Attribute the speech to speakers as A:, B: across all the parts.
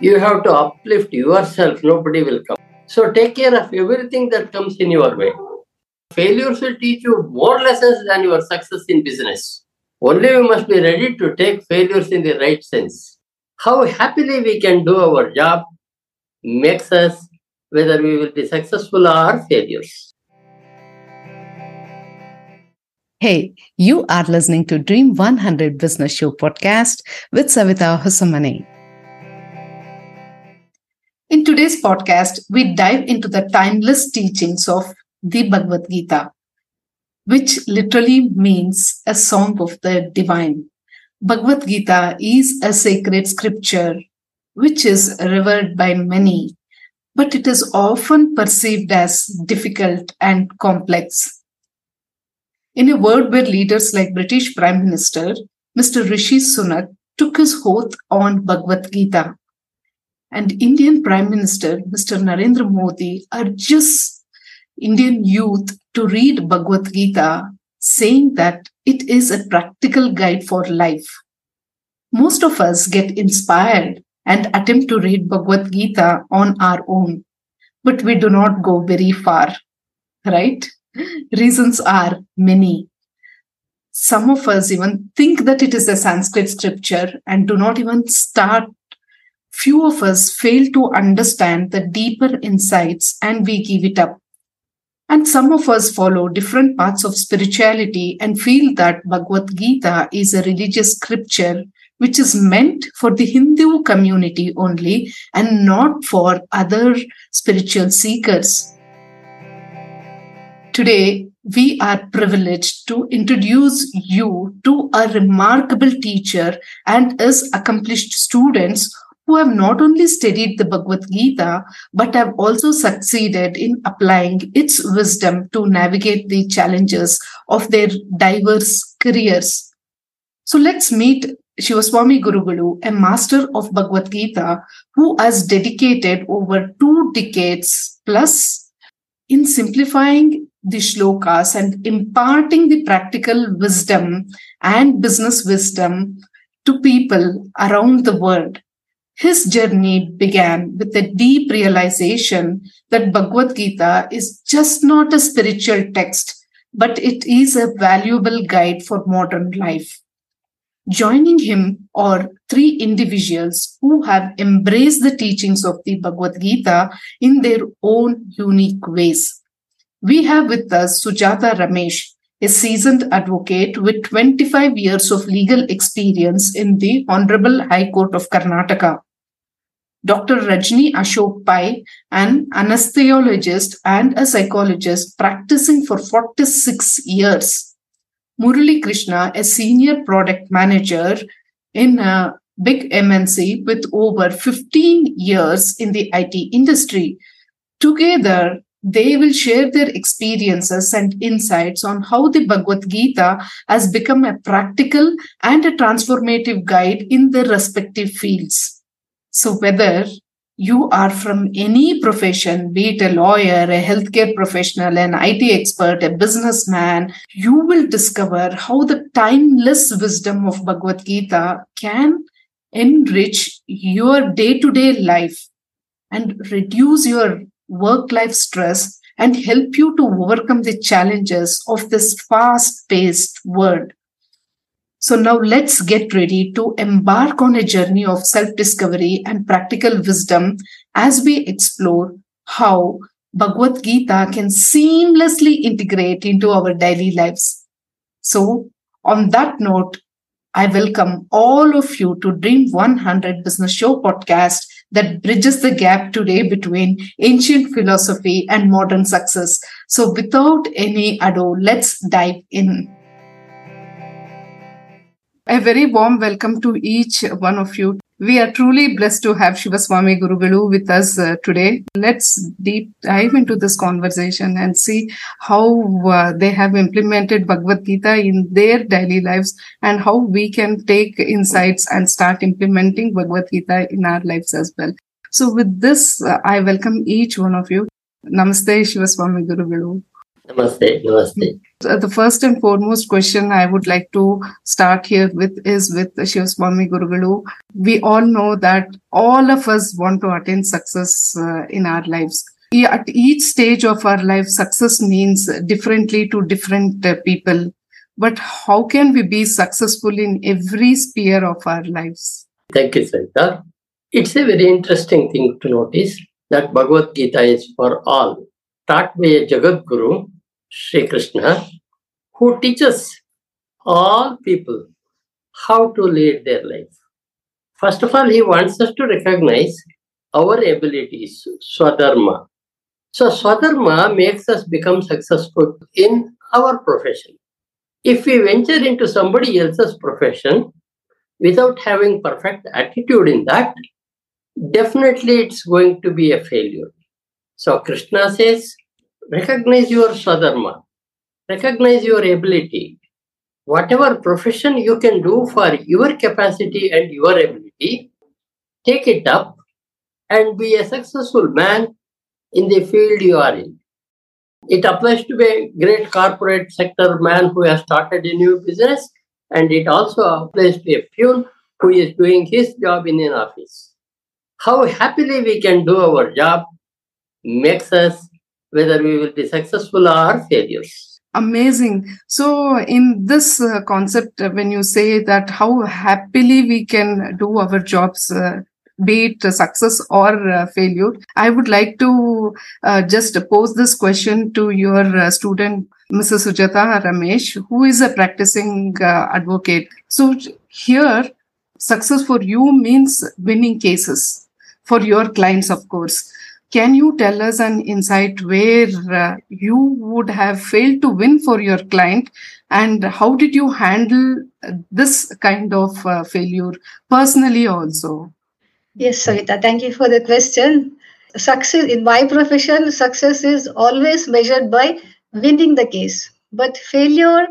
A: You have to uplift yourself, nobody will come. So take care of everything that comes in your way. Failures will teach you more lessons than your success in business. Only we must be ready to take failures in the right sense. How happily we can do our job makes us whether we will be successful or failures.
B: Hey, you are listening to Dream 100 Business Show podcast with Savita Husamane. In today's podcast, we dive into the timeless teachings of the Bhagavad Gita, which literally means a song of the divine. Bhagavad Gita is a sacred scripture which is revered by many, but it is often perceived as difficult and complex. In a world where leaders like British Prime Minister Mr. Rishi Sunak took his oath on Bhagavad Gita, and Indian Prime Minister Mr. Narendra Modi urges Indian youth to read Bhagavad Gita, saying that it is a practical guide for life. Most of us get inspired and attempt to read Bhagavad Gita on our own, but we do not go very far, right? Reasons are many. Some of us even think that it is a Sanskrit scripture and do not even start few of us fail to understand the deeper insights and we give it up. And some of us follow different paths of spirituality and feel that Bhagavad Gita is a religious scripture which is meant for the Hindu community only and not for other spiritual seekers. Today, we are privileged to introduce you to a remarkable teacher and his accomplished students who have not only studied the Bhagavad Gita, but have also succeeded in applying its wisdom to navigate the challenges of their diverse careers. So let's meet Shivaswamy Gurugalu, a master of Bhagavad Gita, who has dedicated over two decades plus in simplifying the shlokas and imparting the practical wisdom and business wisdom to people around the world. His journey began with a deep realization that Bhagavad Gita is just not a spiritual text, but it is a valuable guide for modern life. Joining him are three individuals who have embraced the teachings of the Bhagavad Gita in their own unique ways. We have with us Sujatha Ramesh, a seasoned advocate with 25 years of legal experience in the Honorable High Court of Karnataka. Dr. Rajani Ashok Pai, an anesthesiologist and a psychologist practicing for 46 years. Murali Krishna, a senior product manager in a big MNC with over 15 years in the IT industry. Together, they will share their experiences and insights on how the Bhagavad Gita has become a practical and a transformative guide in their respective fields. So, whether you are from any profession, be it a lawyer, a healthcare professional, an IT expert, a businessman, you will discover how the timeless wisdom of Bhagavad Gita can enrich your day to day life and reduce your work life stress and help you to overcome the challenges of this fast paced world. So now let's get ready to embark on a journey of self discovery and practical wisdom as we explore how Bhagavad Gita can seamlessly integrate into our daily lives. So, on that note, I welcome all of you to Dream 100 Business Show podcast that bridges the gap today between ancient philosophy and modern success. So, without any ado, let's dive in. A very warm welcome to each one of you. We are truly blessed to have Shivaswamy Gurugalu with us uh, today. Let's deep dive into this conversation and see how uh, they have implemented Bhagavad Gita in their daily lives and how we can take insights and start implementing Bhagavad Gita in our lives as well. So with this, uh, I welcome each one of you. Namaste, Shivaswamy Gurugalu.
A: Namaste. Namaste.
B: The first and foremost question I would like to start here with is with Shivaswamy Gurugalu. We all know that all of us want to attain success uh, in our lives. At each stage of our life, success means differently to different uh, people. But how can we be successful in every sphere of our lives?
A: Thank you, Sarita. It's a very interesting thing to notice that Bhagavad Gita is for all, taught by a Jagat Guru, Sri Krishna, who teaches all people how to lead their life. First of all, he wants us to recognize our abilities, Swadharma. So, Swadharma makes us become successful in our profession. If we venture into somebody else's profession without having perfect attitude in that, definitely it's going to be a failure. So, Krishna says, recognize your Swadharma, recognize your ability. Whatever profession you can do for your capacity and your ability, take it up and be a successful man in the field you are in. It applies to a great corporate sector man who has started a new business, and it also applies to a peon who is doing his job in an office. How happily we can do our job makes us whether we will be successful or failures.
B: Amazing. So, in this uh, concept, uh, when you say that how happily we can do our jobs, uh, be it success or uh, failure, I would like to uh, just pose this question to your uh, student, Mrs. Sujatha Ramesh, who is a practicing advocate. So, here, success for you means winning cases for your clients, of course. Can you tell us an insight where uh, you would have failed to win for your client and how did you handle this kind of uh, failure personally also?
C: Yes, Savita, thank you for the question. Success in my profession, success is always measured by winning the case, but failure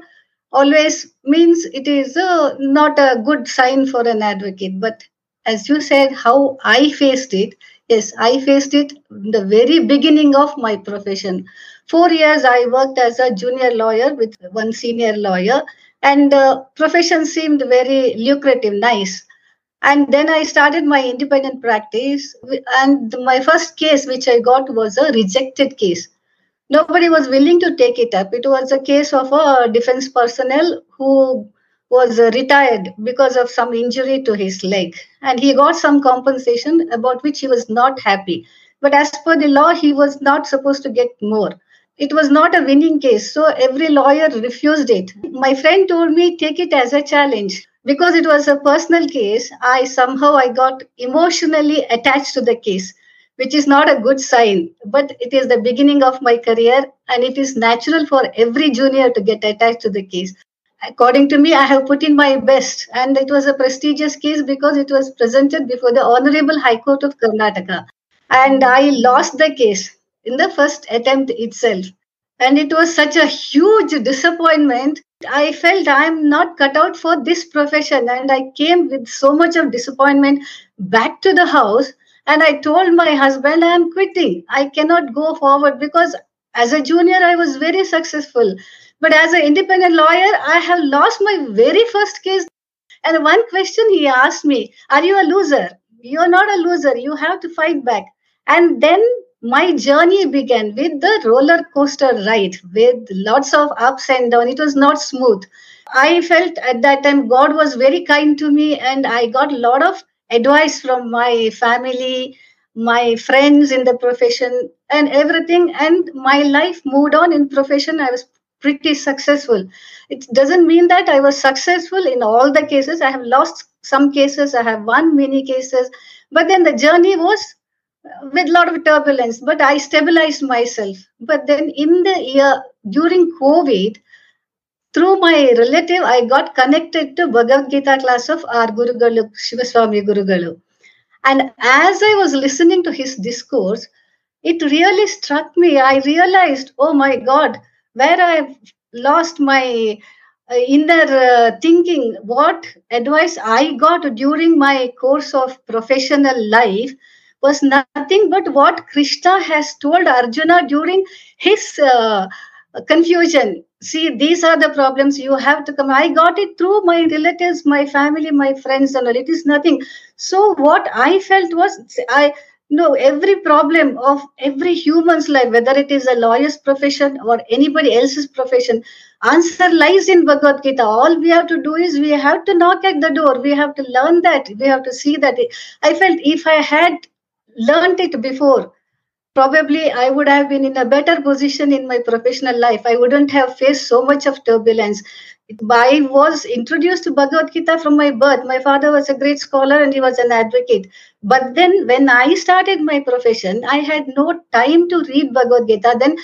C: always means it is uh, not a good sign for an advocate. But as you said, how I faced it, Yes, I faced it in the very beginning of my profession. Four years I worked as a junior lawyer with one senior lawyer, and uh, profession seemed very lucrative, nice. And then I started my independent practice, and my first case which I got was a rejected case. Nobody was willing to take it up. It was a case of a defense personnel who was uh, retired because of some injury to his leg. And he got some compensation about which he was not happy. But as per the law he was not supposed to get more. It was not a winning case so every lawyer refused it. My friend told me take it as a challenge. Because it was a personal case i somehow i got emotionally attached to the case which is not a good sign. But it is the beginning of my career and it is natural for every junior to get attached to the case according to me, I have put in my best. And it was a prestigious case because it was presented before the Honorable High Court of Karnataka. And I lost the case in the first attempt itself. And it was such a huge disappointment. I felt I'm not cut out for this profession. And I came with so much of disappointment back to the house. And I told my husband, I'm quitting. I cannot go forward because as a junior, I was very successful. But as an independent lawyer, I have lost my very first case. And one question he asked me, Are you a loser? You're not a loser. You have to fight back. And then my journey began with the roller coaster ride with lots of ups and downs. It was not smooth. I felt at that time God was very kind to me, and I got a lot of advice from my family, my friends in the profession, and everything. And my life moved on in profession. I was pretty successful. It doesn't mean that I was successful in all the cases. I have lost some cases, I have won many cases, but then the journey was with a lot of turbulence, but I stabilized myself. But then in the year during COVID, through my relative, I got connected to Bhagavad Gita class of our Guru Galu, Shivaswamy Guru Galu. And as I was listening to his discourse, it really struck me. I realized, oh my God, where I've lost my uh, inner uh, thinking, what advice I got during my course of professional life was nothing but what Krishna has told Arjuna during his uh, confusion. See, these are the problems you have to come. I got it through my relatives, my family, my friends, and all. It is nothing. So what I felt was I no every problem of every human's life, whether it is a lawyer's profession or anybody else's profession, answer lies in Bhagavad Gita. All we have to do is we have to knock at the door. We have to learn that. We have to see that. I felt if I had learned it before, probably I would have been in a better position in my professional life. I wouldn't have faced so much of turbulence. I was introduced to Bhagavad Gita from my birth. My father was a great scholar and he was an advocate. But then, when I started my profession, I had no time to read Bhagavad Gita. Then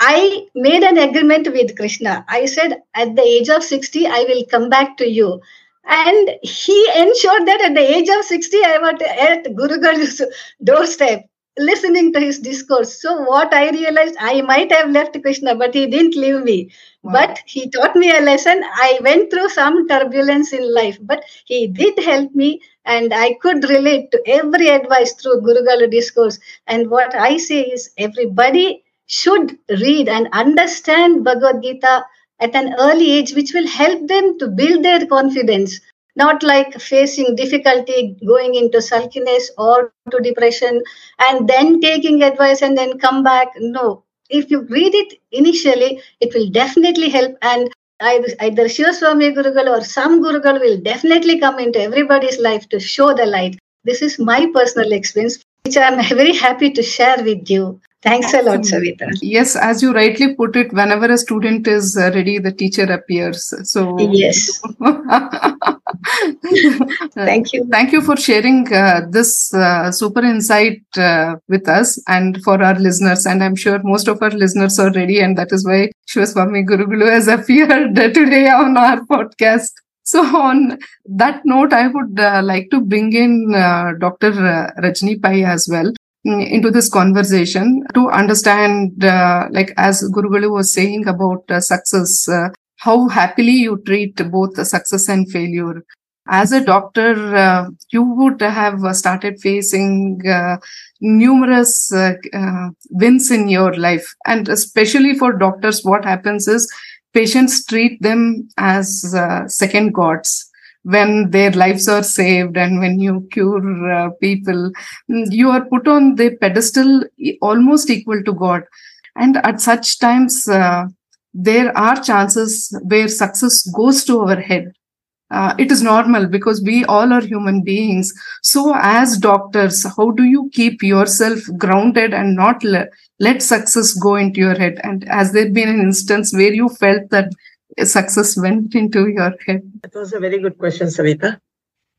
C: I made an agreement with Krishna. I said, at the age of 60, I will come back to you. And he ensured that at the age of 60, I was at Guru Guru's doorstep listening to his discourse. So, what I realized, I might have left Krishna, but he didn't leave me. Wow. But he taught me a lesson. I went through some turbulence in life, but he did help me, and I could relate to every advice through Guru Gurugalu discourse. And what I say is, everybody should read and understand Bhagavad Gita at an early age, which will help them to build their confidence. Not like facing difficulty, going into sulkiness or to depression, and then taking advice and then come back. No, if you read it initially, it will definitely help. And either, either Shivaswamy Gurugal or some Gurugal will definitely come into everybody's life to show the light. This is my personal experience, which I'm very happy to share with you. Thanks a lot, Savita.
B: Yes, as you rightly put it, whenever a student is uh, ready, the teacher appears. So,
C: yes. Thank you.
B: Thank you for sharing uh, this uh, super insight uh, with us and for our listeners. And I'm sure most of our listeners are ready, and that is why Shivaswamy Gurugalu has appeared today on our podcast. So, on that note, I would uh, like to bring in uh, Dr. Rajani Pai as well into this conversation to understand, uh, like as Gurugalu was saying about uh, success, uh, how happily you treat both success and failure. As a doctor, uh, you would have started facing uh, numerous uh, wins in your life. And especially for doctors, what happens is patients treat them as second gods when their lives are saved and when you cure uh, people, mm, you are put on the pedestal almost equal to God. And at such times, uh, there are chances where success goes to our head. Uh, it is normal because we all are human beings. So, as doctors, how do you keep yourself grounded and not le- let success go into your head? And has there been an instance where you felt that success went into your head?
D: That was a very good question, Savita.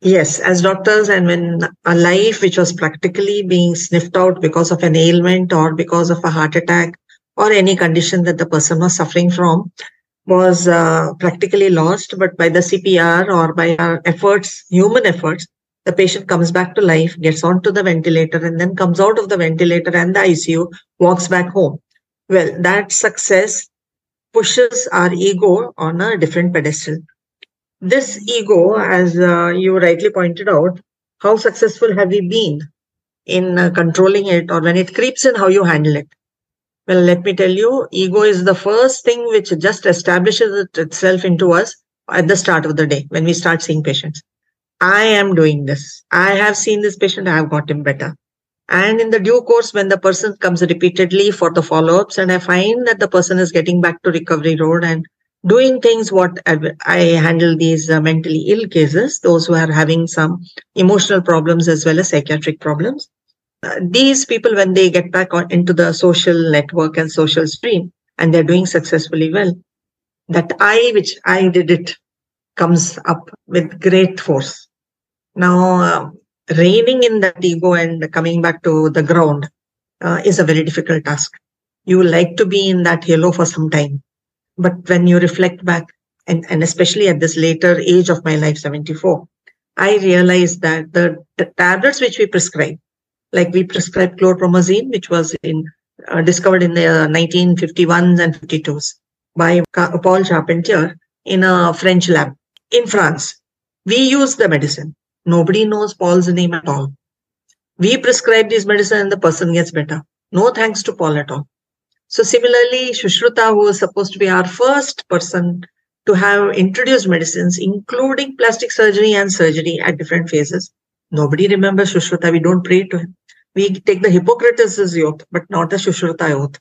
D: Yes, as doctors, and when a life which was practically being sniffed out because of an ailment or because of a heart attack or any condition that the person was suffering from was uh, practically lost, but by the CPR or by our efforts, human efforts, the patient comes back to life, gets onto the ventilator, and then comes out of the ventilator and the ICU, walks back home. Well, that success pushes our ego on a different pedestal. This ego, as uh, you rightly pointed out, how successful have we been in uh, controlling it or when it creeps in, how you handle it? Well, let me tell you, ego is the first thing which just establishes it itself into us at the start of the day when we start seeing patients. I am doing this. I have seen this patient. I have got him better. And in the due course, when the person comes repeatedly for the follow ups, and I find that the person is getting back to recovery road and doing things what I handle these uh, mentally ill cases, those who are having some emotional problems as well as psychiatric problems. Uh, these people, when they get back on, into the social network and social stream, and they're doing successfully well, that I, which I did it, comes up with great force. Now, uh, reining in that ego and coming back to the ground uh, is a very difficult task. You like to be in that halo for some time. But when you reflect back, and, and especially at this later age of my life, 74, I realized that the, the tablets which we prescribe, like we prescribed chlorpromazine, which was in uh, discovered in the 1951s and 52s by Paul Charpentier in a French lab in France. We use the medicine Nobody knows Paul's name at all. We prescribe these medicine and the person gets better. No thanks to Paul at all. So similarly, Shushruta, who was supposed to be our first person to have introduced medicines, including plastic surgery and surgery at different phases. Nobody remembers Shushruta. We don't pray to him. We take the Hippocrates' oath, but not the Shushruta oath.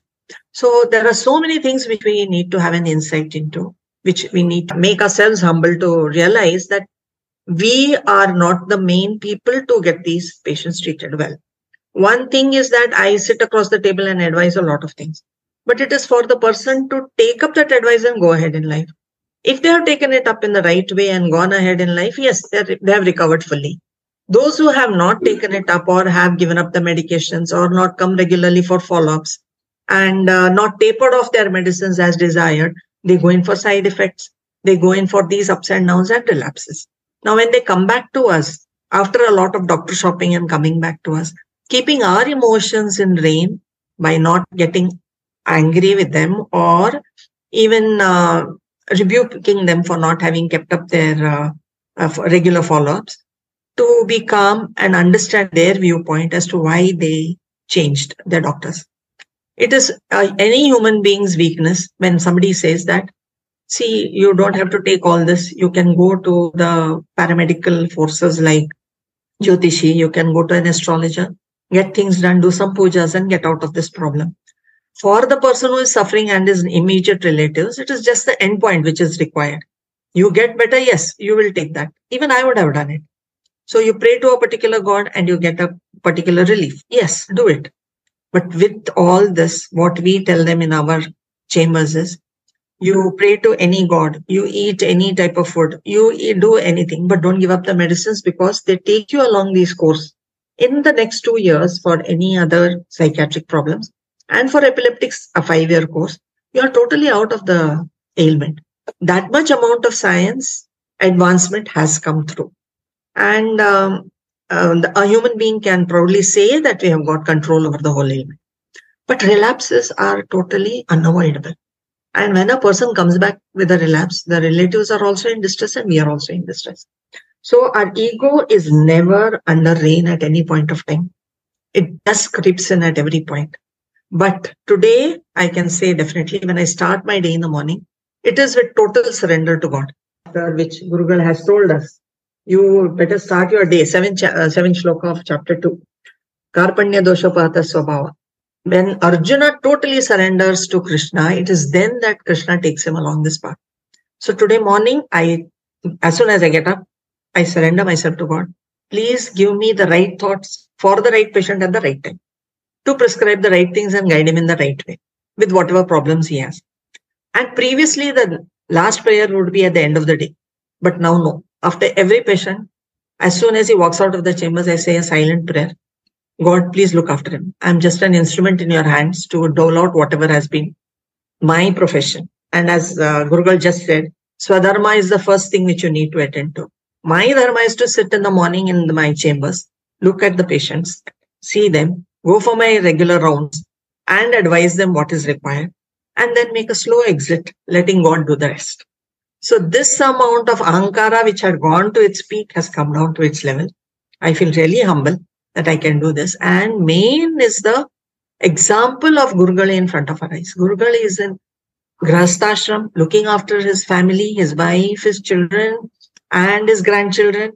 D: So there are so many things which we need to have an insight into, which we need to make ourselves humble to realize that we are not the main people to get these patients treated well. One thing is that I sit across the table and advise a lot of things, but it is for the person to take up that advice and go ahead in life. If they have taken it up in the right way and gone ahead in life, yes, they have recovered fully. Those who have not taken it up or have given up the medications or not come regularly for follow ups and uh, not tapered off their medicines as desired, they go in for side effects. They go in for these ups and downs and relapses. Now, when they come back to us after a lot of doctor shopping and coming back to us, keeping our emotions in rein by not getting angry with them or even uh, rebuking them for not having kept up their uh, uh, regular follow-ups to be calm and understand their viewpoint as to why they changed their doctors. It is uh, any human being's weakness when somebody says that see you don't have to take all this you can go to the paramedical forces like jyotishi you can go to an astrologer get things done do some pujas and get out of this problem for the person who is suffering and his immediate relatives, it is just the end point which is required. You get better, yes, you will take that. Even I would have done it. So you pray to a particular God and you get a particular relief. Yes, do it. But with all this, what we tell them in our chambers is you pray to any God, you eat any type of food, you do anything, but don't give up the medicines because they take you along these course. In the next two years for any other psychiatric problems, and for epileptics, a five year course, you are totally out of the ailment. That much amount of science advancement has come through. And um, uh, a human being can proudly say that we have got control over the whole ailment. But relapses are totally unavoidable. And when a person comes back with a relapse, the relatives are also in distress and we are also in distress. So our ego is never under rein at any point of time. It just creeps in at every point. But today, I can say definitely when I start my day in the morning, it is with total surrender to God, which Gurugal has told us. You better start your day, seven, uh, seven shloka of chapter 2. Karpanya doshapata swabhava. When Arjuna totally surrenders to Krishna, it is then that Krishna takes him along this path. So today morning, I, as soon as I get up, I surrender myself to God. Please give me the right thoughts for the right patient at the right time to prescribe the right things and guide him in the right way with whatever problems he has. And previously, the last prayer would be at the end of the day. But now, no. After every patient, as soon as he walks out of the chambers, I say a silent prayer. God, please look after him. I'm just an instrument in your hands to dole out whatever has been my profession. And as uh, Gurugal just said, Swadharma is the first thing which you need to attend to. My dharma is to sit in the morning in my chambers, look at the patients, see them, go for my regular rounds and advise them what is required and then make a slow exit, letting God do the rest. So this amount of ahankara, which had gone to its peak has come down to its level. I feel really humble that I can do this. And main is the example of Gurugali in front of our eyes. Gurugali is in Grahastashram, looking after his family, his wife, his children, and his grandchildren.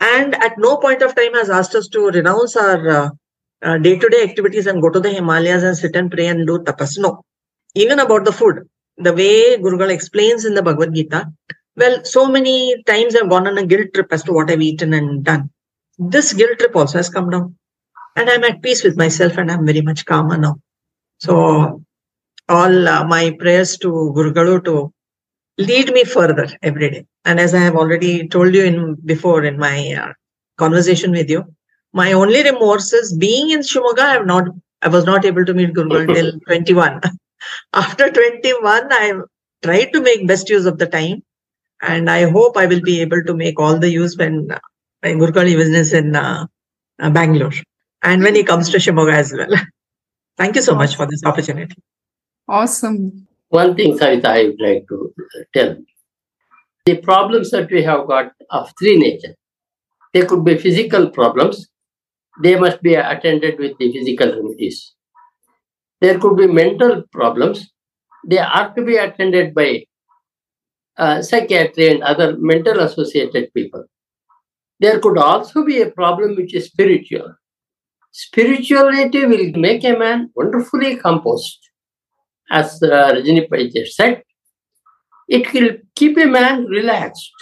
D: And at no point of time has asked us to renounce our day to day activities and go to the Himalayas and sit and pray and do tapas. No. Even about the food, the way Gurugal explains in the Bhagavad Gita, well, so many times I've gone on a guilt trip as to what I've eaten and done. This guilt trip also has come down. And I'm at peace with myself and I'm very much calmer now. So, all uh, my prayers to Gurugalu to lead me further every day. And as I have already told you in before in my uh, conversation with you, my only remorse is being in Shimoga, I have not I was not able to meet Guru till 21. After 21, I tried to make best use of the time. And I hope I will be able to make all the use when when Gurukali business in uh, uh, Bangalore and when he comes to Shimoga as well. Thank you so much for this opportunity.
B: Awesome.
A: One thing, Sarita, I would like to tell. The problems that we have got of three nature. They could be physical problems, they must be attended with the physical remedies. There could be mental problems. They are to be attended by uh, psychiatry and other mental associated people. There could also be a problem which is spiritual. Spirituality will make a man wonderfully composed. As uh, Rajini said, it will keep a man relaxed.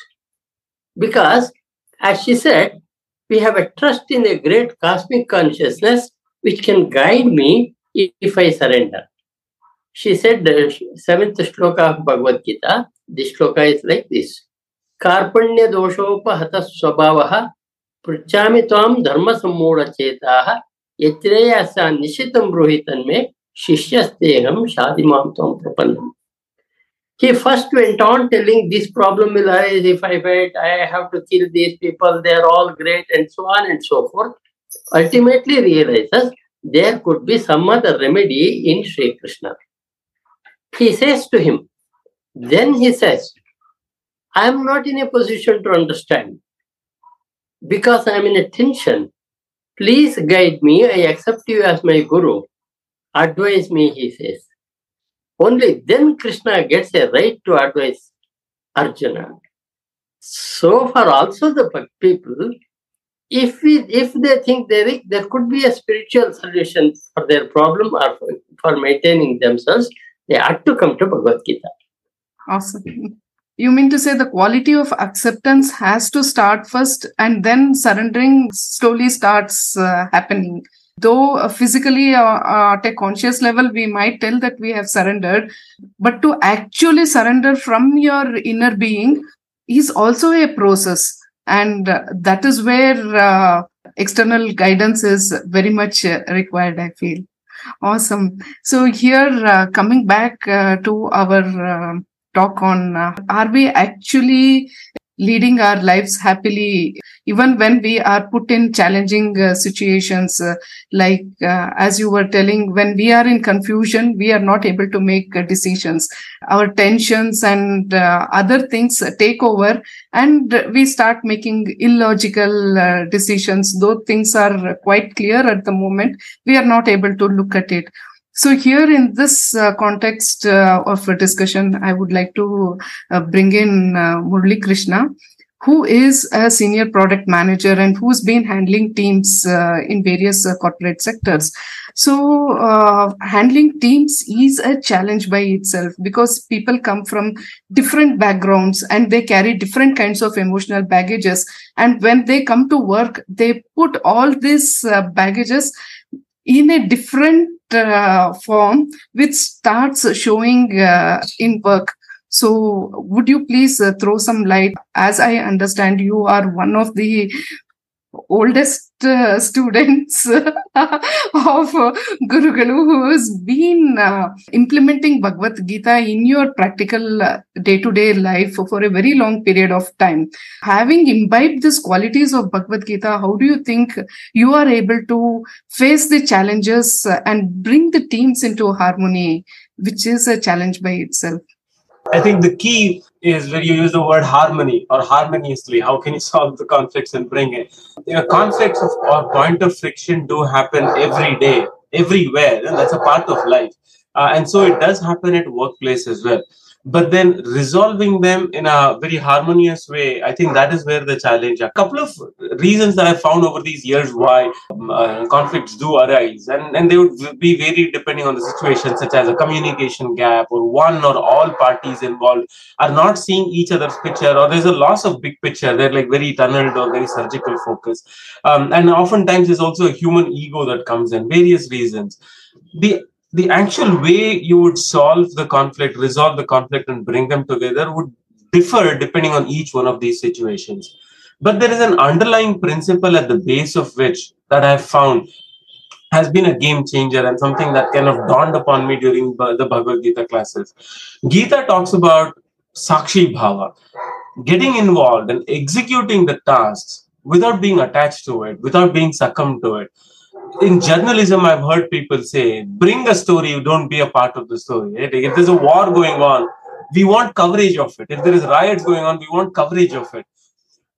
A: Because, as she said, we have a trust in a great cosmic consciousness which can guide me if I surrender. She said the seventh shloka of Bhagavad Gita, this shloka is like this. कार्पण्य दोषोपहत स्वभाव पृच्छामि त्वां धर्म सम्मूढ़चेता यत्रेयसा निश्चितं ब्रूहि तन्मे शिष्यस्तेहं शादिमां त्वं प्रपन्नम् He first went on telling this problem will arise if I fight, I have to kill these people, they are all great, and so on and so forth. Ultimately realizes there could be some other remedy in Sri Krishna. He says to him, then he says, I am not in a position to understand because I am in a tension. Please guide me. I accept you as my guru. Advise me, he says. Only then Krishna gets a right to advise Arjuna. So far, also the people, if we if they think there, there could be a spiritual solution for their problem or for, for maintaining themselves, they ought to come to Bhagavad Gita.
B: Awesome. You mean to say the quality of acceptance has to start first and then surrendering slowly starts uh, happening? Though uh, physically uh, uh, at a conscious level, we might tell that we have surrendered, but to actually surrender from your inner being is also a process. And uh, that is where uh, external guidance is very much required, I feel. Awesome. So, here coming back to our talk on uh, are we actually leading our lives happily even when we are put in challenging uh, situations uh, like uh, as you were telling when we are in confusion we are not able to make uh, decisions. Our tensions and uh, other things take over and we start making illogical decisions. Though things are quite clear at the moment we are not able to look at it so here in this uh, context uh, of a discussion, I would like to uh, bring in uh, Murali Krishna, who is a senior product manager and who's been handling teams uh, in various uh, corporate sectors. So handling teams is a challenge by itself because people come from different backgrounds and they carry different kinds of emotional baggages. And when they come to work, they put all these baggages in a different uh, form which starts showing uh, in work. So would you please uh, throw some light? As i understand you are one of the oldest uh, students of uh, Gurugalu who has been uh, implementing Bhagavad Gita in your practical day to day life for a very long period of time. Having imbibed these qualities of Bhagavad Gita, how do you think you are able to face the challenges and bring the teams into harmony, which is a challenge by itself?
E: I think the key is when you use the word harmony or harmoniously. How can you solve the conflicts and bring it? You know, conflicts of, or point of friction do happen every day, everywhere, and that's a part of life. Uh, and so it does happen at workplace as well but then resolving them in a very harmonious way i think that is where the challenge a couple of reasons that i found over these years why um, uh, conflicts do arise. And, and they would be varied depending on the situation such as a communication gap or one or all parties involved are not seeing each other's picture or there's a loss of big picture. They're like very tunneled or very surgical focus um, and oftentimes there's also a human ego that comes in various reasons. The the actual way you would solve the conflict, resolve the conflict, and bring them together would differ depending on each one of these situations. But there is an underlying principle at the base of which that I've found has been a game changer and something that kind of dawned upon me during the Bhagavad Gita classes. Gita talks about Sakshi Bhava, getting involved and executing the tasks without being attached to it, without being succumbed to it in journalism, I've heard people say, bring a story, you don't be a part of the story. Right? If there's a war going on, we want coverage of it. If there is riots going on, we want coverage of it.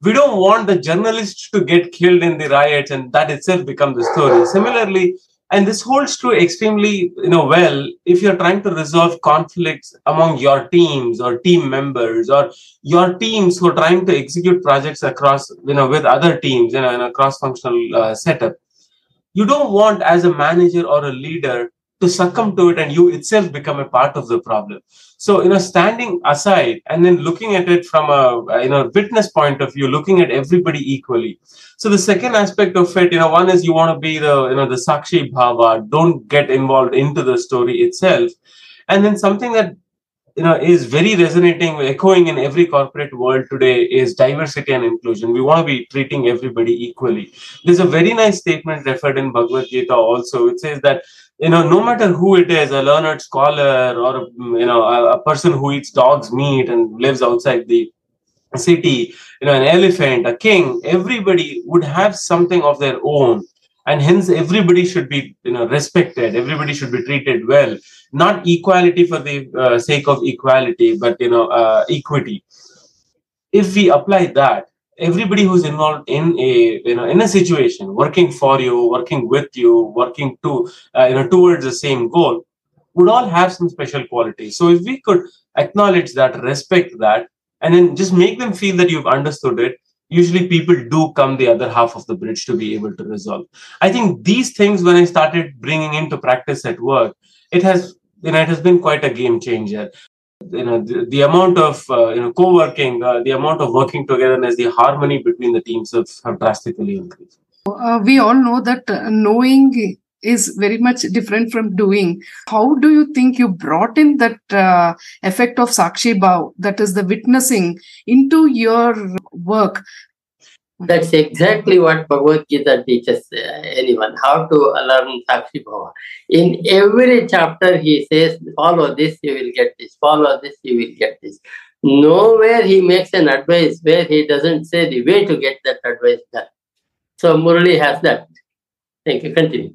E: We don't want the journalists to get killed in the riots and that itself become the story. Similarly, and this holds true extremely you know well if you're trying to resolve conflicts among your teams or team members or your teams who are trying to execute projects across you know with other teams you know in a cross functional uh, setup you don't want as a manager or a leader to succumb to it and you itself become a part of the problem. So you know standing aside and then looking at it from a you know witness point of view looking at everybody equally. So the second aspect of it you know one is you want to be the you know the sakshi bhava. Don't get involved into the story itself. And then something that you know is very resonating echoing in every corporate world today is diversity and inclusion. We want to be treating everybody equally. There's a very nice statement referred in bhagavad gita also. It says that you know no matter who it is a learned scholar or you know a, a person who eats dog's meat and lives outside the city you know an elephant a king everybody would have something of their own and hence everybody should be you know respected. Everybody should be treated well. Not equality for the uh, sake of equality but you know uh, equity. If we apply that everybody who's involved in a you know in a situation working for you working with you working to uh, you know towards the same goal would all have some special qualities. So if we could acknowledge that respect that and then just make them feel that you've understood it usually people do come the other half of the bridge to be able to resolve. I think these things when i started bringing into practice at work it has you know it has been quite a game changer. You know the, the amount of uh, you know co-working uh, the amount of working togetherness the harmony between the teams have, have drastically increased.
B: Uh, we all know that knowing is very much different from doing how do you think you brought in that uh, effect of sakshi bhav that is the witnessing into your work
A: that's exactly what Bhagavad Gita teaches uh, anyone how to learn Sakshi Bhava. In every chapter, he says, Follow this, you will get this, follow this, you will get this. Nowhere he makes an advice where he doesn't say the way to get that advice done. So Murali has that. Thank you. Continue.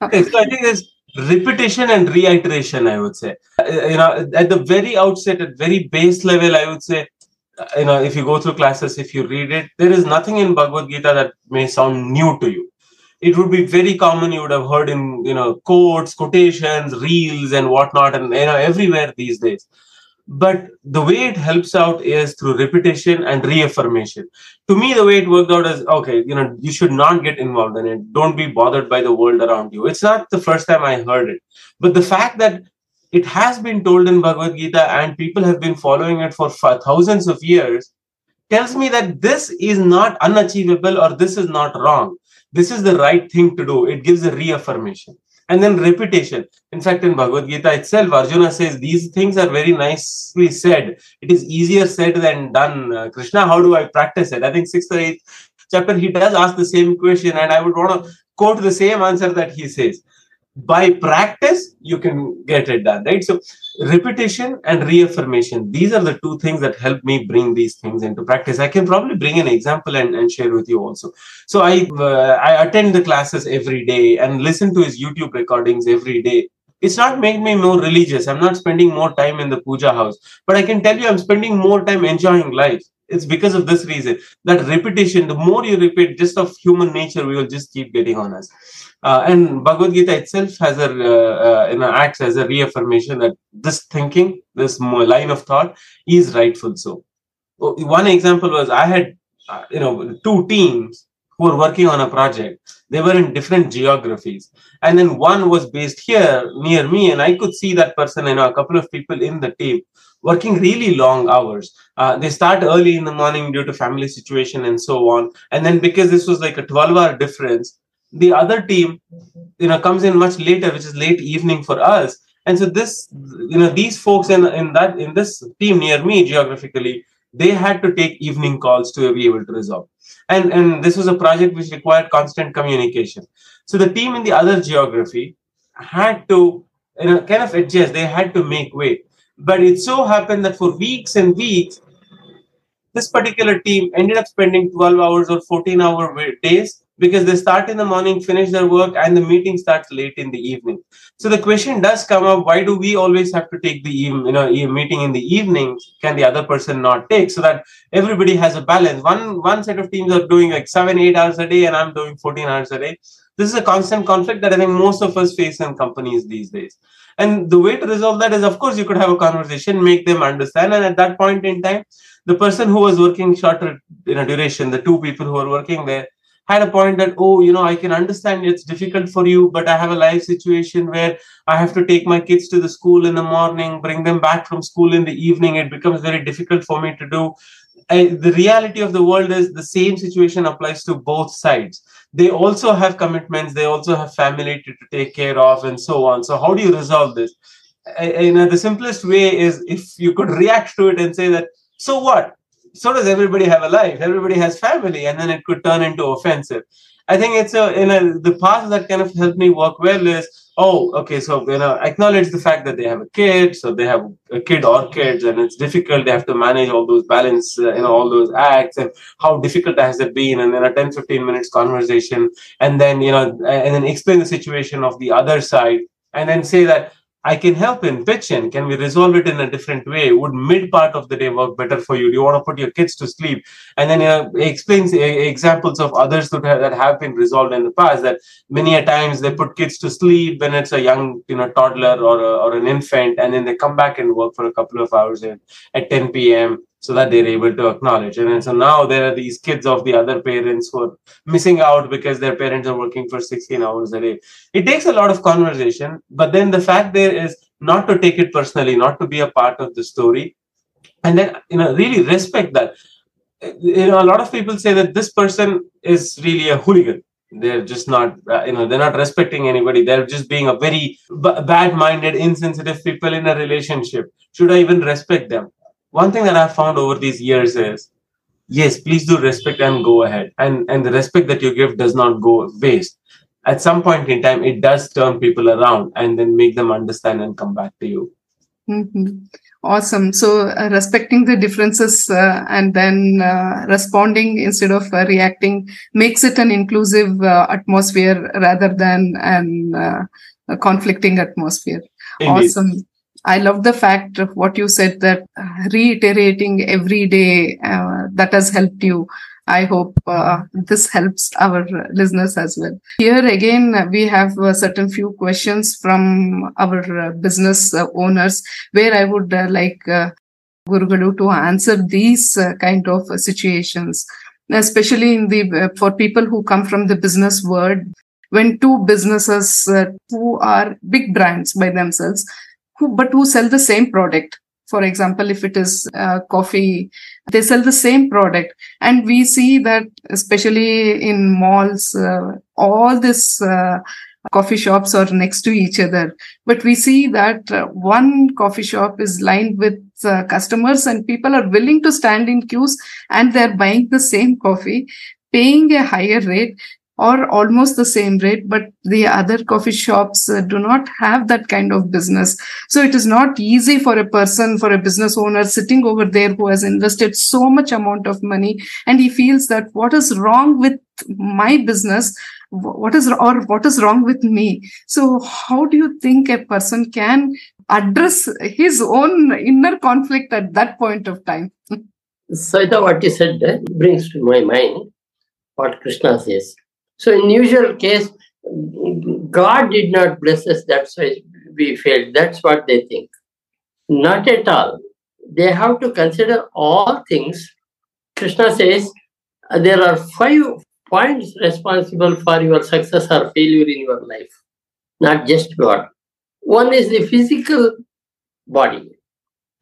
E: So I think there's repetition and reiteration, I would say. Uh, you know, at the very outset, at very base level, I would say you know if you go through classes if you read it there is nothing in bhagavad gita that may sound new to you. It would be very common you would have heard in you know quotes quotations reels and whatnot and you know everywhere these days but the way it helps out is through repetition and reaffirmation to me the way it worked out is okay you know you should not get involved in it don't be bothered by the world around you it's not the first time i heard it but the fact that it has been told in Bhagavad Gita and people have been following it for thousands of years, tells me that this is not unachievable or this is not wrong. This is the right thing to do. It gives a reaffirmation. And then repetition. In fact, in Bhagavad Gita itself, Arjuna says these things are very nicely said. It is easier said than done. Uh, Krishna, how do I practice it? I think sixth or eighth chapter, he does ask the same question, and I would want to quote the same answer that he says by practice you can get it done right? So repetition and reaffirmation these are the two things that help me bring these things into practice. I can probably bring an example and, and share with you also. So i uh, i attend the classes every day and listen to his youtube recordings every day. It's not making me more religious. I'm not spending more time in the puja house but i can tell you i'm spending more time enjoying life it's because of this reason that repetition the more you repeat just of human nature we will just keep getting on us uh, and Bhagavad Gita itself has a uh, uh, you know, acts as a reaffirmation that this thinking, this line of thought, is rightful. So, one example was I had uh, you know two teams who were working on a project. They were in different geographies, and then one was based here near me, and I could see that person. You know, a couple of people in the team working really long hours. Uh, they start early in the morning due to family situation and so on. And then because this was like a 12 hour difference, the other team you know comes in much later which is late evening for us. And so this you know these folks in in that in this team near me geographically they had to take evening calls to be able to resolve. And and this was a project which required constant communication. So the team in the other geography had to you know kind of adjust. They had to make way but it so happened that for weeks and weeks this particular team ended up spending 12 hours or 14 hour days because they start in the morning, finish their work, and the meeting starts late in the evening. So the question does come up: Why do we always have to take the you know meeting in the evening? Can the other person not take so that everybody has a balance? One one set of teams are doing like seven, eight hours a day, and I'm doing 14 hours a day. This is a constant conflict that I think most of us face in companies these days. And the way to resolve that is, of course, you could have a conversation, make them understand, and at that point in time, the person who was working shorter in a duration, the two people who were working there, had a point that oh you know i can understand it's difficult for you but i have a life situation where i have to take my kids to the school in the morning bring them back from school in the evening. It becomes very difficult for me to do. I, the reality of the world is the same situation applies to both sides they also have commitments they also have family to, to take care of and so on. So how do you resolve this? You know the simplest way is if you could react to it and say that so what? So does everybody have a life everybody has family and then it could turn into offensive. I think it's a in a the path that kind of helped me work well is oh okay so you know acknowledge the fact that they have a kid so they have a kid or kids and it's difficult they have to manage all those balance uh, you know all those acts and how difficult has it been and then a 10 15 minutes conversation and then you know and then explain the situation of the other side and then say that I can help in pitch in. Can we resolve it in a different way? Would mid part of the day work better for you? Do you want to put your kids to sleep? And then uh, you know, explains uh, examples of others that have, that have been resolved in the past. That many a times they put kids to sleep when it's a young you know toddler or a, or an infant, and then they come back and work for a couple of hours at, at 10 p.m so that they're able to acknowledge. And so now there are these kids of the other parents who are missing out because their parents are working for 16 hours a day. It takes a lot of conversation, but then the fact there is not to take it personally, not to be a part of the story, and then you know really respect that. You know, a lot of people say that this person is really a hooligan they're just not uh, you know they're not respecting anybody they're just being a very b- bad-minded insensitive people in a relationship should i even respect them one thing that I've found over these years is yes, please do respect and go ahead. And and the respect that you give does not go waste. At some point in time, it does turn people around and then make them understand and come back to you.
B: Mm-hmm. Awesome. So, uh, respecting the differences uh, and then uh, responding instead of uh, reacting makes it an inclusive uh, atmosphere rather than an uh, a conflicting atmosphere. Indeed. Awesome. I love the fact of what you said that reiterating every day uh, that has helped you. I hope uh, this helps our listeners as well. Here again, we have a certain few questions from our uh, business uh, owners where I would uh, like uh, Gurugalu to answer these uh, kind of situations, especially in the for people who come from the business world. When two businesses who are big brands by themselves who but who sell the same product. For example if it is uh, coffee they sell the same product. And we see that especially in malls uh, all this uh, coffee shops are next to each other. But we see that uh, one coffee shop is lined with uh, customers and people are willing to stand in queues and they're buying the same coffee paying a higher rate or almost the same rate, but the other coffee shops uh, do not have that kind of business. So it is not easy for a person, for a business owner sitting over there who has invested so much amount of money and he feels that what is wrong with my business? What is, or what is wrong with me? So how do you think a person can address his own inner conflict at that point of time?
A: Saida, what you said uh, brings to my mind what Krishna says so in usual case, God did not bless us, that's why we failed. That's what they think. Not at all. They have to consider all things. Krishna says uh, there are five points responsible for your success or failure in your life, not just God. One is the physical body.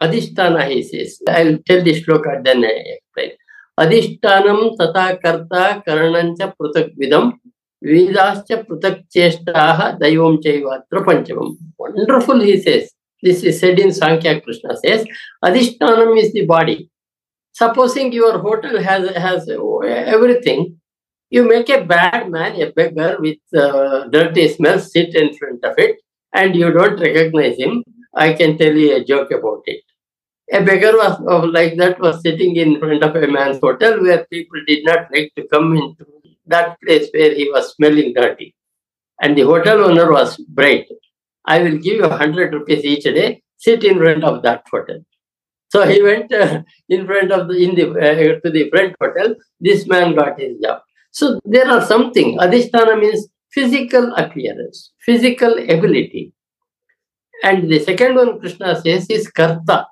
A: Adhisthana, he says. I'll tell the shloka, then I explain. अधिष्ठानं तथा कर्ता करणञ्च पृथक् विधम् वेदाश्च पृथक् चेष्टाः दैवं चैवात्र पञ्चमम् wonderful he sees this is said in Sankhya Krishna says Adhishtanam is the body. Supposing your hotel has has everything, you make a bad man, a beggar with uh, dirty smell, sit in front of it, and you don't recognize him. I can tell you a joke about it. A beggar was of like that was sitting in front of a man's hotel where people did not like to come into that place where he was smelling dirty. And the hotel owner was bright. I will give you 100 rupees each day. Sit in front of that hotel. So he went uh, in front of the in the uh, to the front hotel. This man got his job. So there are something. Adhisthana means physical appearance, physical ability. And the second one Krishna says is karta.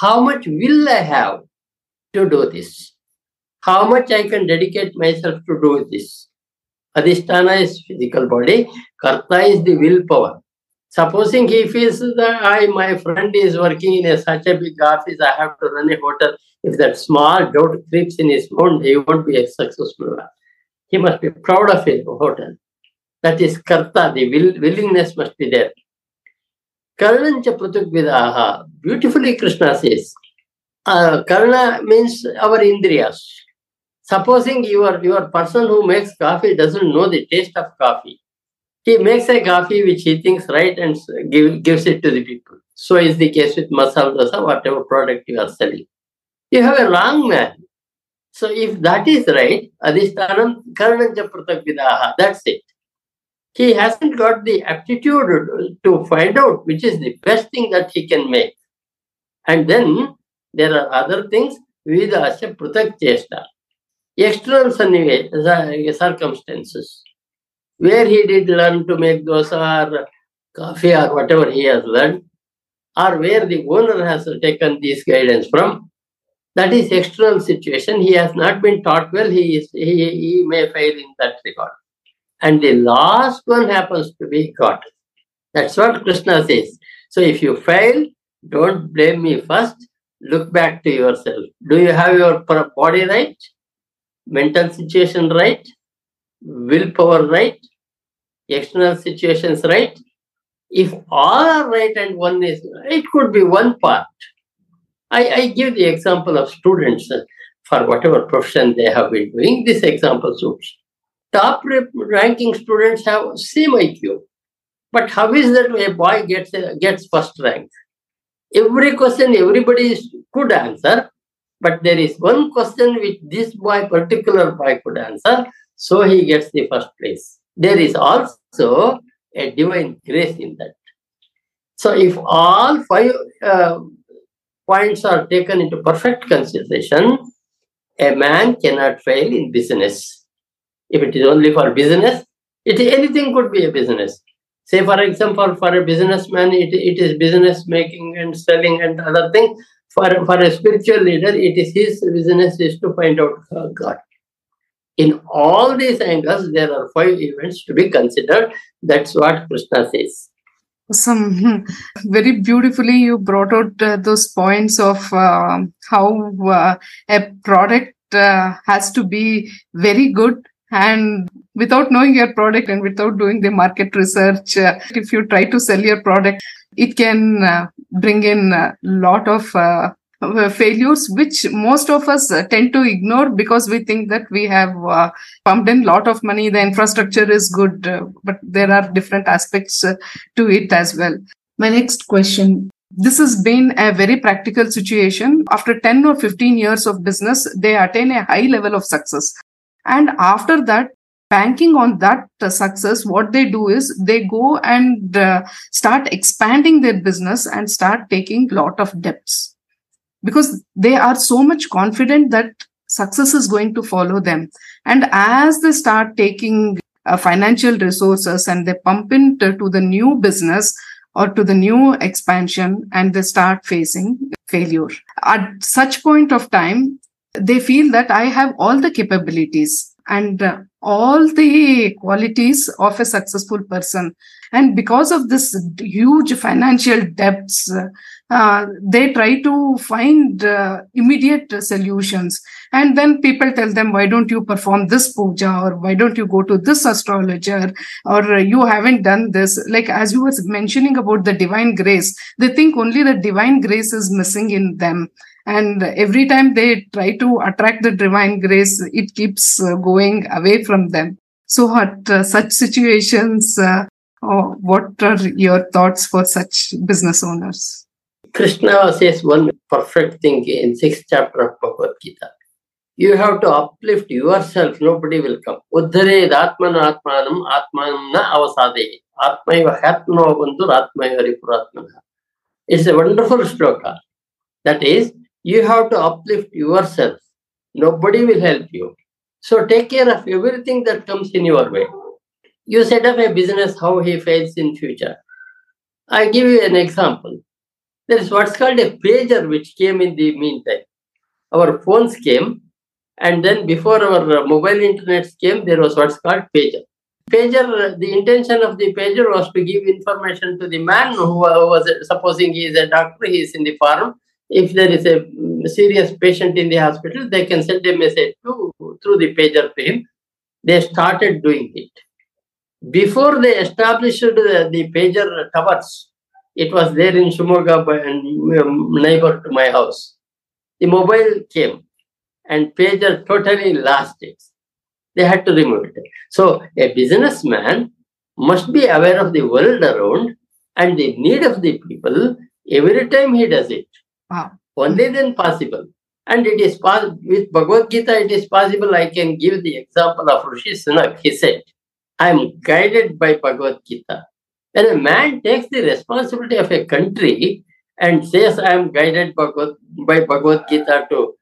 A: How much will I have to do this? How much I can dedicate myself to do this? Adhisthana is physical body, karta is the willpower. Supposing he feels that I, my friend is working in a, such a big office, I have to run a hotel. If that small doubt creeps in his mind, he won't be a successful. He must be proud of his hotel. That is karta, the will, willingness must be there. Karnancha. Beautifully Krishna says. Uh, karna means our indriyas. Supposing your, your person who makes coffee doesn't know the taste of coffee. He makes a coffee which he thinks right and give, gives it to the people. So is the case with masala dosa, whatever product you are selling. You have a wrong man. So if that is right, adhisthanam karnancha pratagvidaha, that's it. He hasn't got the aptitude to find out which is the best thing that he can make. And then there are other things, vidasya pratak chesta. External circumstances where he did learn to make dosa or coffee or whatever he has learned, or where the owner has taken this guidance from. That is external situation. He has not been taught well. He is he, he may fail in that regard. And the last one happens to be God. That's what Krishna says. So if you fail, don't blame me first. Look back to yourself. Do you have your body right? Mental situation right? Willpower right? External situations right? If all are right and one is, it could be one part. I, I give the example of students uh, for whatever profession they have been doing. This example suits. Top ranking students have same IQ. But how is that a boy gets gets first rank? Every question everybody could answer, but there is one question which this boy, particular boy, could answer, so he gets the first place. There is also a divine grace in that. So if all five uh, points are taken into perfect consideration, a man cannot fail in business. If it is only for business, it anything could be a business. Say, for example, for a businessman, it, it is business making and selling and other things. For, for a spiritual leader, it is his business is to find out God. In all these angles, there are five events to be considered. That's what Krishna says
B: some very beautifully you brought out uh, those points of uh, how uh, a product uh, has to be very good and without knowing your product and without doing the market research uh, if you try to sell your product it can uh, bring in a lot of uh, failures which most of us uh, tend to ignore because we think that we have uh, pumped in a lot of money the infrastructure is good uh, but there are different aspects uh, to it as well. My next question this has been a very practical situation. After 10 or 15 years of business they attain a high level of success. And after that banking on that success what they do is they go and start expanding their business and start taking lot of debts because they are so much confident that success is going to follow them. And as they start taking uh, financial resources and they pump into to the new business or to the new expansion and they start facing failure. At such point of time, they feel that I have all the capabilities and uh, all the qualities of a successful person. And because of this huge financial debts, uh, they try to find uh, immediate solutions. And then people tell them, why don't you perform this puja or why don't you go to this astrologer or you haven't done this? Like as you were mentioning about the divine grace, they think only the divine grace is missing in them and every time they try to attract the divine grace it keeps uh, going away from them so at uh, such situations oh, what are your thoughts for such business owners
A: krishna says one perfect thing in sixth chapter of bhagavad gita You have to uplift yourself. Nobody will come. Uddhared atman atmanam atmanam na avasade. Atmaiva hatmano. It's a wonderful shloka. That is, you have to uplift yourself. Nobody will help you. So take care of everything that comes in your way. You set up a business, how he fails in future. I give you an example. There is what's called a pager which came in the meantime. Our phones came, and then before our mobile internet came, there was what's called pager. Pager, the intention of the pager was to give information to the man who was, supposing he is a doctor, he is in the farm. If there is a serious patient in the hospital, they can send a message to, through the pager to. They started doing it. Before they established the, the pager towers, it was there in Shimoga, um, neighbor to my house. The mobile came and pager totally lost it. They had to remove it. So a businessman must be aware of the world around and the need of the people every time he does it.
B: Wow.
A: Only then possible. And it is possible with Bhagavad Gita, it is possible. I can give the example of Rishi Sunak. He said, I am guided by Bhagavad Gita. When a man takes the responsibility of a country and says, I am guided by Bhagavad Gita to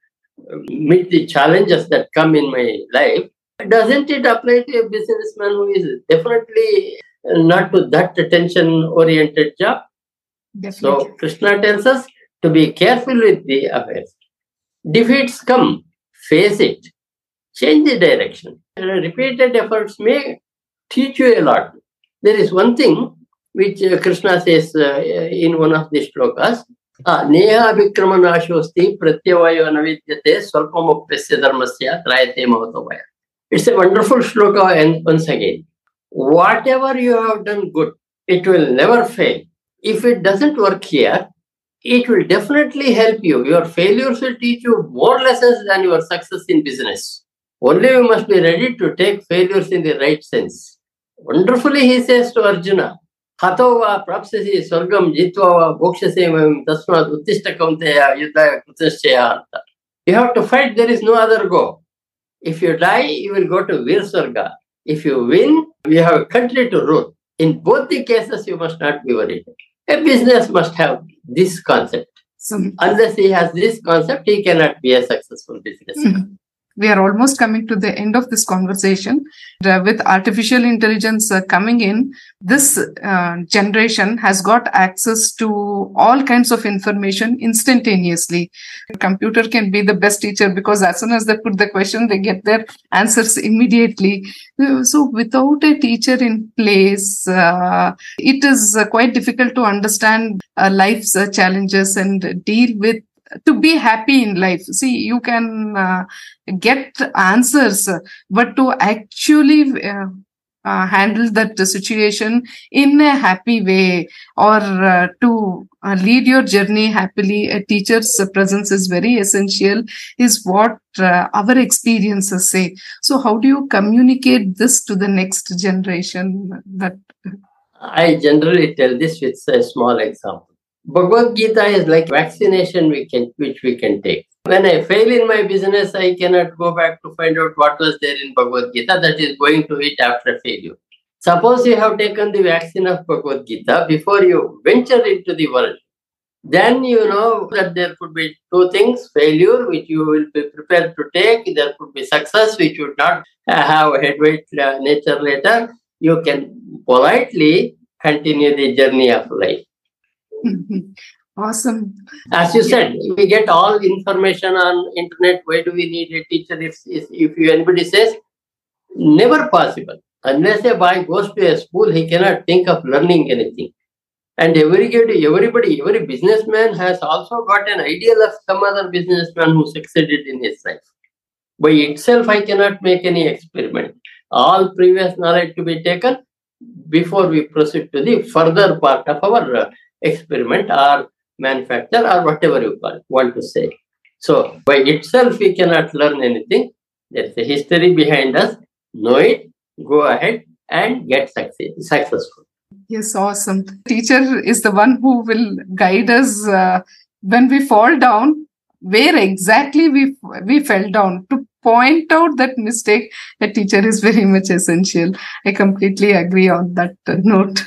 A: um, meet the challenges that come in my life, doesn't it apply to a businessman who is definitely not to that attention oriented job?
B: Definitely.
A: So Krishna tells us to be careful with the affairs. Defeats come, face it, change the direction. Repeated efforts may teach you a lot. There is one thing which uh, Krishna says uh, in one of the shlokas. Ah, neha vikramana shosti pratyavayo navidyate svalpamopyasya dharmasya trayate mahatavaya. It's a wonderful shloka and once again. Whatever you have done good, it will never fail. If it doesn't work here, it will definitely help you. Your failures will teach you more lessons than your success in business. Only you must be ready to take failures in the right sense. Wonderfully, he says to Arjuna, Hatova prapsasi swargam jitvava bhokshasemam tasmat uttishtakamteya yudhaya kutashchaya You have to fight, there is no other go. If you die, you will go to Virswarga. If you win, you have a country to rule. In both the cases, you must not be worried. A business must have this concept.
B: So,
A: Unless he has this concept, he cannot be a successful businessman. Mm-hmm.
B: We are almost coming to the end of this conversation. Uh, with artificial intelligence uh, coming in, this uh, generation has got access to all kinds of information instantaneously. computer can be the best teacher because as soon as they put the question, they get their answers immediately. Uh, So, without a teacher in place, uh, it is uh, quite difficult to understand life's challenges and deal with to be happy in life see you can uh, get answers but to actually uh, uh, handle that situation in a happy way or uh, to uh, lead your journey happily a teacher's presence is very essential is what uh, our experiences say so how do you communicate this to the next generation that
A: I generally tell this with a small example. Bhagavad Gita is like vaccination we can, which we can take. When I fail in my business, I cannot go back to find out what was there in Bhagavad Gita that is going to it after failure. Suppose you have taken the vaccine of Bhagavad Gita before you venture into the world. Then you know that there could be two things failure, which you will be prepared to take, there could be success, which would not have a headweight uh, nature later. You can politely continue the journey of life. Mm-hmm.
B: awesome
A: As you said, we get all information on internet. Why do we need a teacher? If if, you, anybody says, never possible. Unless a boy goes to a school, he cannot think of learning anything. And everybody, everybody, every businessman has also got an ideal of some other businessman who succeeded in his life. By itself, I cannot make any experiment. All previous knowledge to be taken before we proceed to the further part of our experiment or manufacture or whatever you call, want to say. So by itself we cannot learn anything. There's a history behind us. Know it, go ahead and get success, successful.
B: Yes, awesome. Teacher is the one who will guide us uh, when we fall down, where exactly we we fell down to point out that mistake, a teacher is very much essential. I completely agree on that note.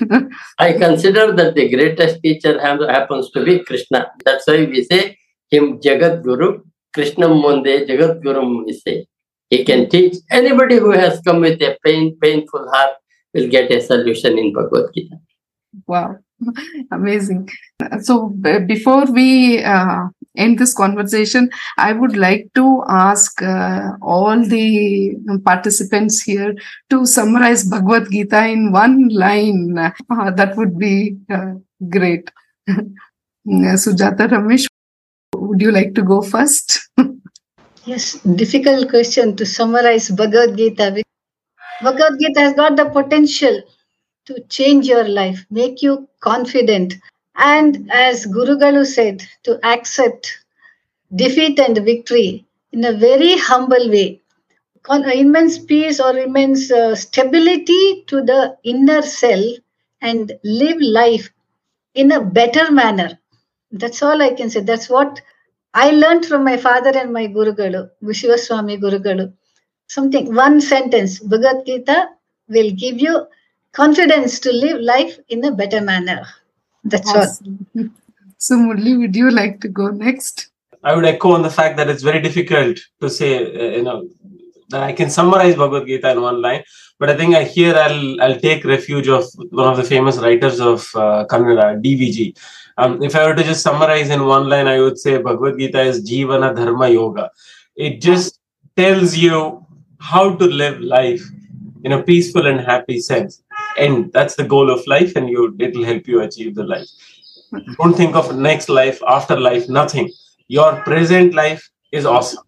A: I consider that the greatest teacher happens to be Krishna. That's why we say him Jagat Guru, Krishnam Monde Jagat Guru, we say. He can teach anybody who has come with a pain, painful heart will get a solution in Bhagavad Gita.
B: wow, amazing. So, before we uh, end this conversation, I would like to ask uh, all the participants here to summarize Bhagavad Gita in one line. Uh, that would be uh, great. Sujatha Ramesh, would you like to go first?
C: Yes, difficult question to summarize Bhagavad Gita. Bhagavad Gita has got the potential to change your life, make you confident, and as Gurugalu said, to accept defeat and victory in a very humble way. Con- immense peace or immense uh, stability to the inner self and live life in a better manner. That's all I can say. That's what I learned from my father and my Gurugalu, Vishwaswami Guru Galu. Something, one sentence, Bhagavad Gita will give you confidence to live life in a better manner. That's all.
B: Awesome. So, Murali, would you like to go next?
E: I would echo on the fact that it's very difficult to say, uh, you know, that I can summarize Bhagavad Gita in one line. But I think I here I'll I'll take refuge of one of the famous writers of uh, Kannada, DVG. Um, if I were to just summarize in one line, I would say Bhagavad Gita is Jivana Dharma Yoga. It just tells you how to live life in a peaceful and happy sense, and that's the goal of life, and you it'll help you achieve the life. Don't think of next life, after life, nothing. Your present life is awesome.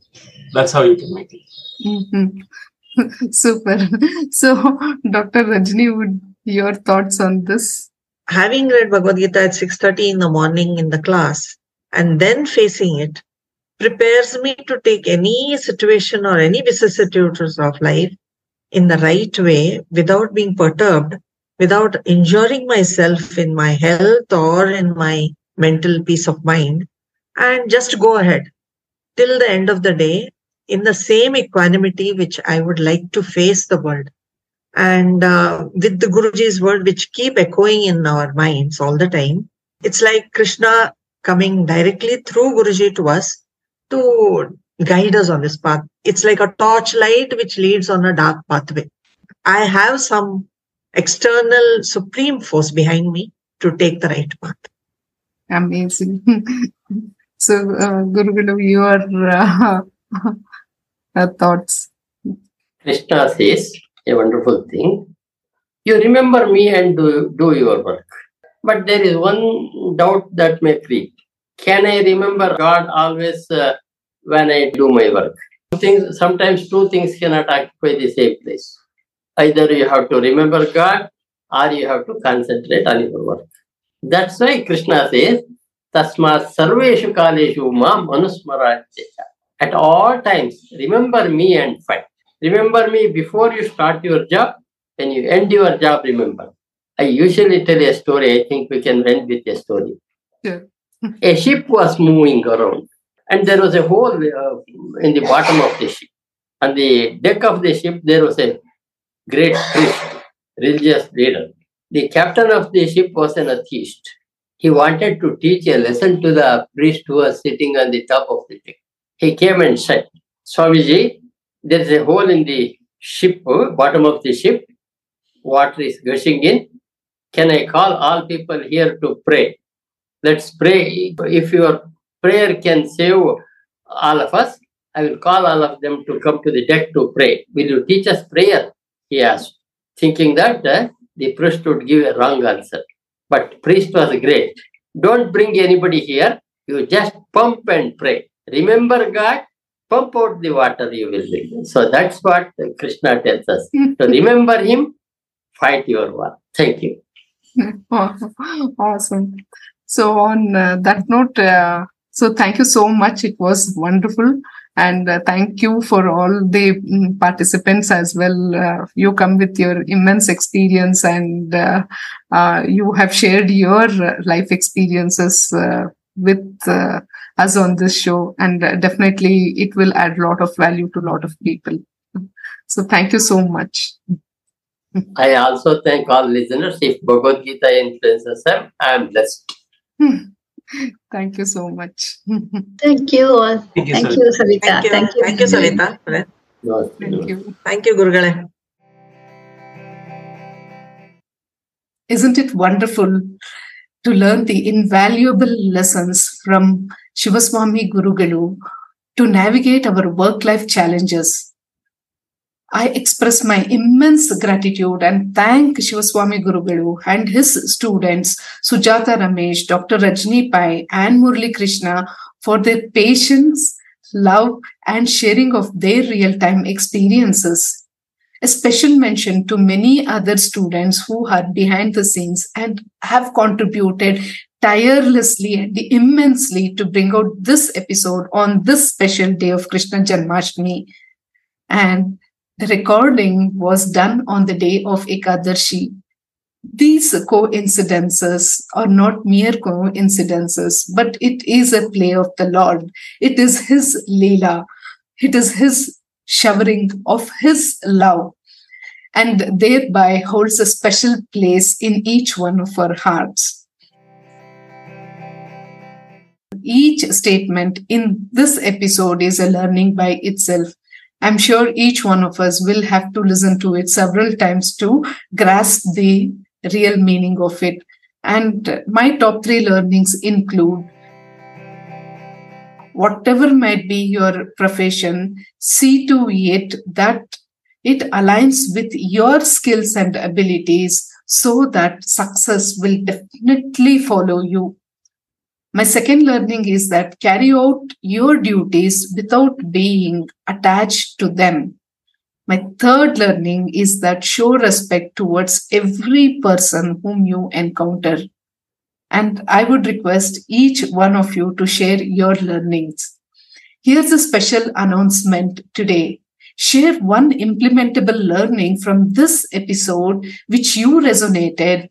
E: That's how you can make it.
B: Mhm. Super. So, Dr. Rajani, would your thoughts on this?
D: having read Bhagavad Gita at 6.30 in the morning in the class and then facing it prepares me to take any situation or any vicissitudes of life in the right way without being perturbed, without injuring myself in my health or in my mental peace of mind, and just go ahead till the end of the day in the same equanimity which I would like to face the world and uh, with the Guruji's word, which keep echoing in our minds all the time, it's like Krishna coming directly through Guruji to us to guide us on this path. It's like a torchlight which leads on a dark pathway. I have some external supreme force behind me to take the right path.
B: Amazing. so, uh, Guru Guru, your uh, uh, thoughts.
A: Krishna says a wonderful thing. You remember me and do, do your work. But there is one doubt that may creep. Can I remember God always uh, when I do my work? Things, sometimes two things cannot occupy the same place. Either you have to remember God or you have to concentrate on your work. That's why Krishna says, Tasma sarveshu kaleshu mam manusmaratya. At all times, remember me and fight. Remember me before you start your job. When you end your job, remember. I usually tell a story. I think we can end with a story.
B: Sure.
A: a ship was moving around, and there was a hole uh, in the bottom of the ship. On the deck of the ship, there was a great priest, religious leader. The captain of the ship was an atheist. He wanted to teach a lesson to the priest who was sitting on the top of the deck. He came and said, Swamiji, there is a hole in the ship, bottom of the ship. Water is gushing in. Can I call all people here to pray? Let's pray. If your prayer can save all of us, I will call all of them to come to the deck to pray. Will you teach us prayer? He asked, thinking that uh, the priest would give a wrong answer. But priest was great. Don't bring anybody here. You just pump and pray. Remember God, pump out the water you will drink. So that's what Krishna tells us. To remember him, fight your war. Thank you.
B: awesome. So, on uh, that note, uh, so thank you so much. It was wonderful. And uh, thank you for all the mm, participants as well. Uh, you come with your immense experience and uh, uh, you have shared your uh, life experiences uh, with uh, us on this show. And definitely it will add a lot of value to a lot of people. So thank you so much.
A: I also thank all listeners. If Bhagavad Gita influences them, I am blessed.
B: Thank you so much.
C: Thank you all.
E: Thank you,
C: Thank
E: Savita.
C: you, Savita.
D: Thank you.
C: Thank you.
D: Thank you, Savita.
B: Thank you.
D: Thank you, Gurugale.
B: Isn't it wonderful to learn the invaluable lessons from Shivaswamy Gurugalu to navigate our work life challenges? I express my immense gratitude and thank Shivaswamy Gurugalu and his students, Sujatha Ramesh, Dr. Rajani Pai, and Murali Krishna for their patience, love, and sharing of their real time experiences. A special mention to many other students who are behind the scenes and have contributed tirelessly and immensely to bring out this episode on this special day of Krishna Janmashtami. And the recording was done on the day of Ekadashi. These coincidences are not mere coincidences, but it is a play of the Lord. It is His Leela. It is His showering of His love, and thereby holds a special place in each one of our hearts. Each statement in this episode is a learning by itself. I'm sure each one of us will have to listen to it several times to grasp the real meaning of it. And my top three learnings include whatever might be your profession, see to it that it aligns with your skills and abilities so that success will definitely follow you. My second learning is that carry out your duties without being attached to them. My third learning is that show respect towards every person whom you encounter. And I would request each one of you to share your learnings. Here's a special announcement today. Share one implementable learning from this episode which you resonated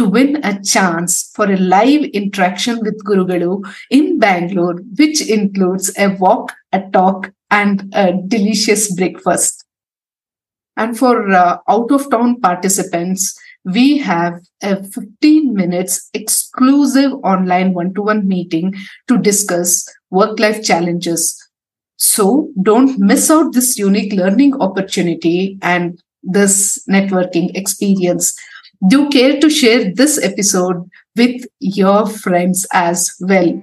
B: to win a chance for a live interaction with Gurugalu in Bangalore, which includes a walk, a talk, and a delicious breakfast. And for uh, out of town participants, we have a 15 minutes exclusive online one to one meeting to discuss work life challenges. So don't miss out this unique learning opportunity and this networking experience. Do care to share this episode with your friends as well.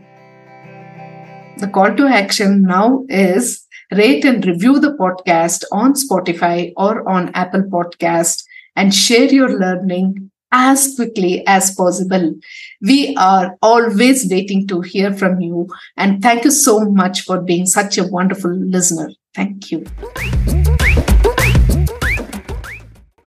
B: The call to action now is rate and review the podcast on Spotify or on Apple Podcast and share your learning as quickly as possible. We are always waiting to hear from you and thank you so much for being such a wonderful listener. Thank you.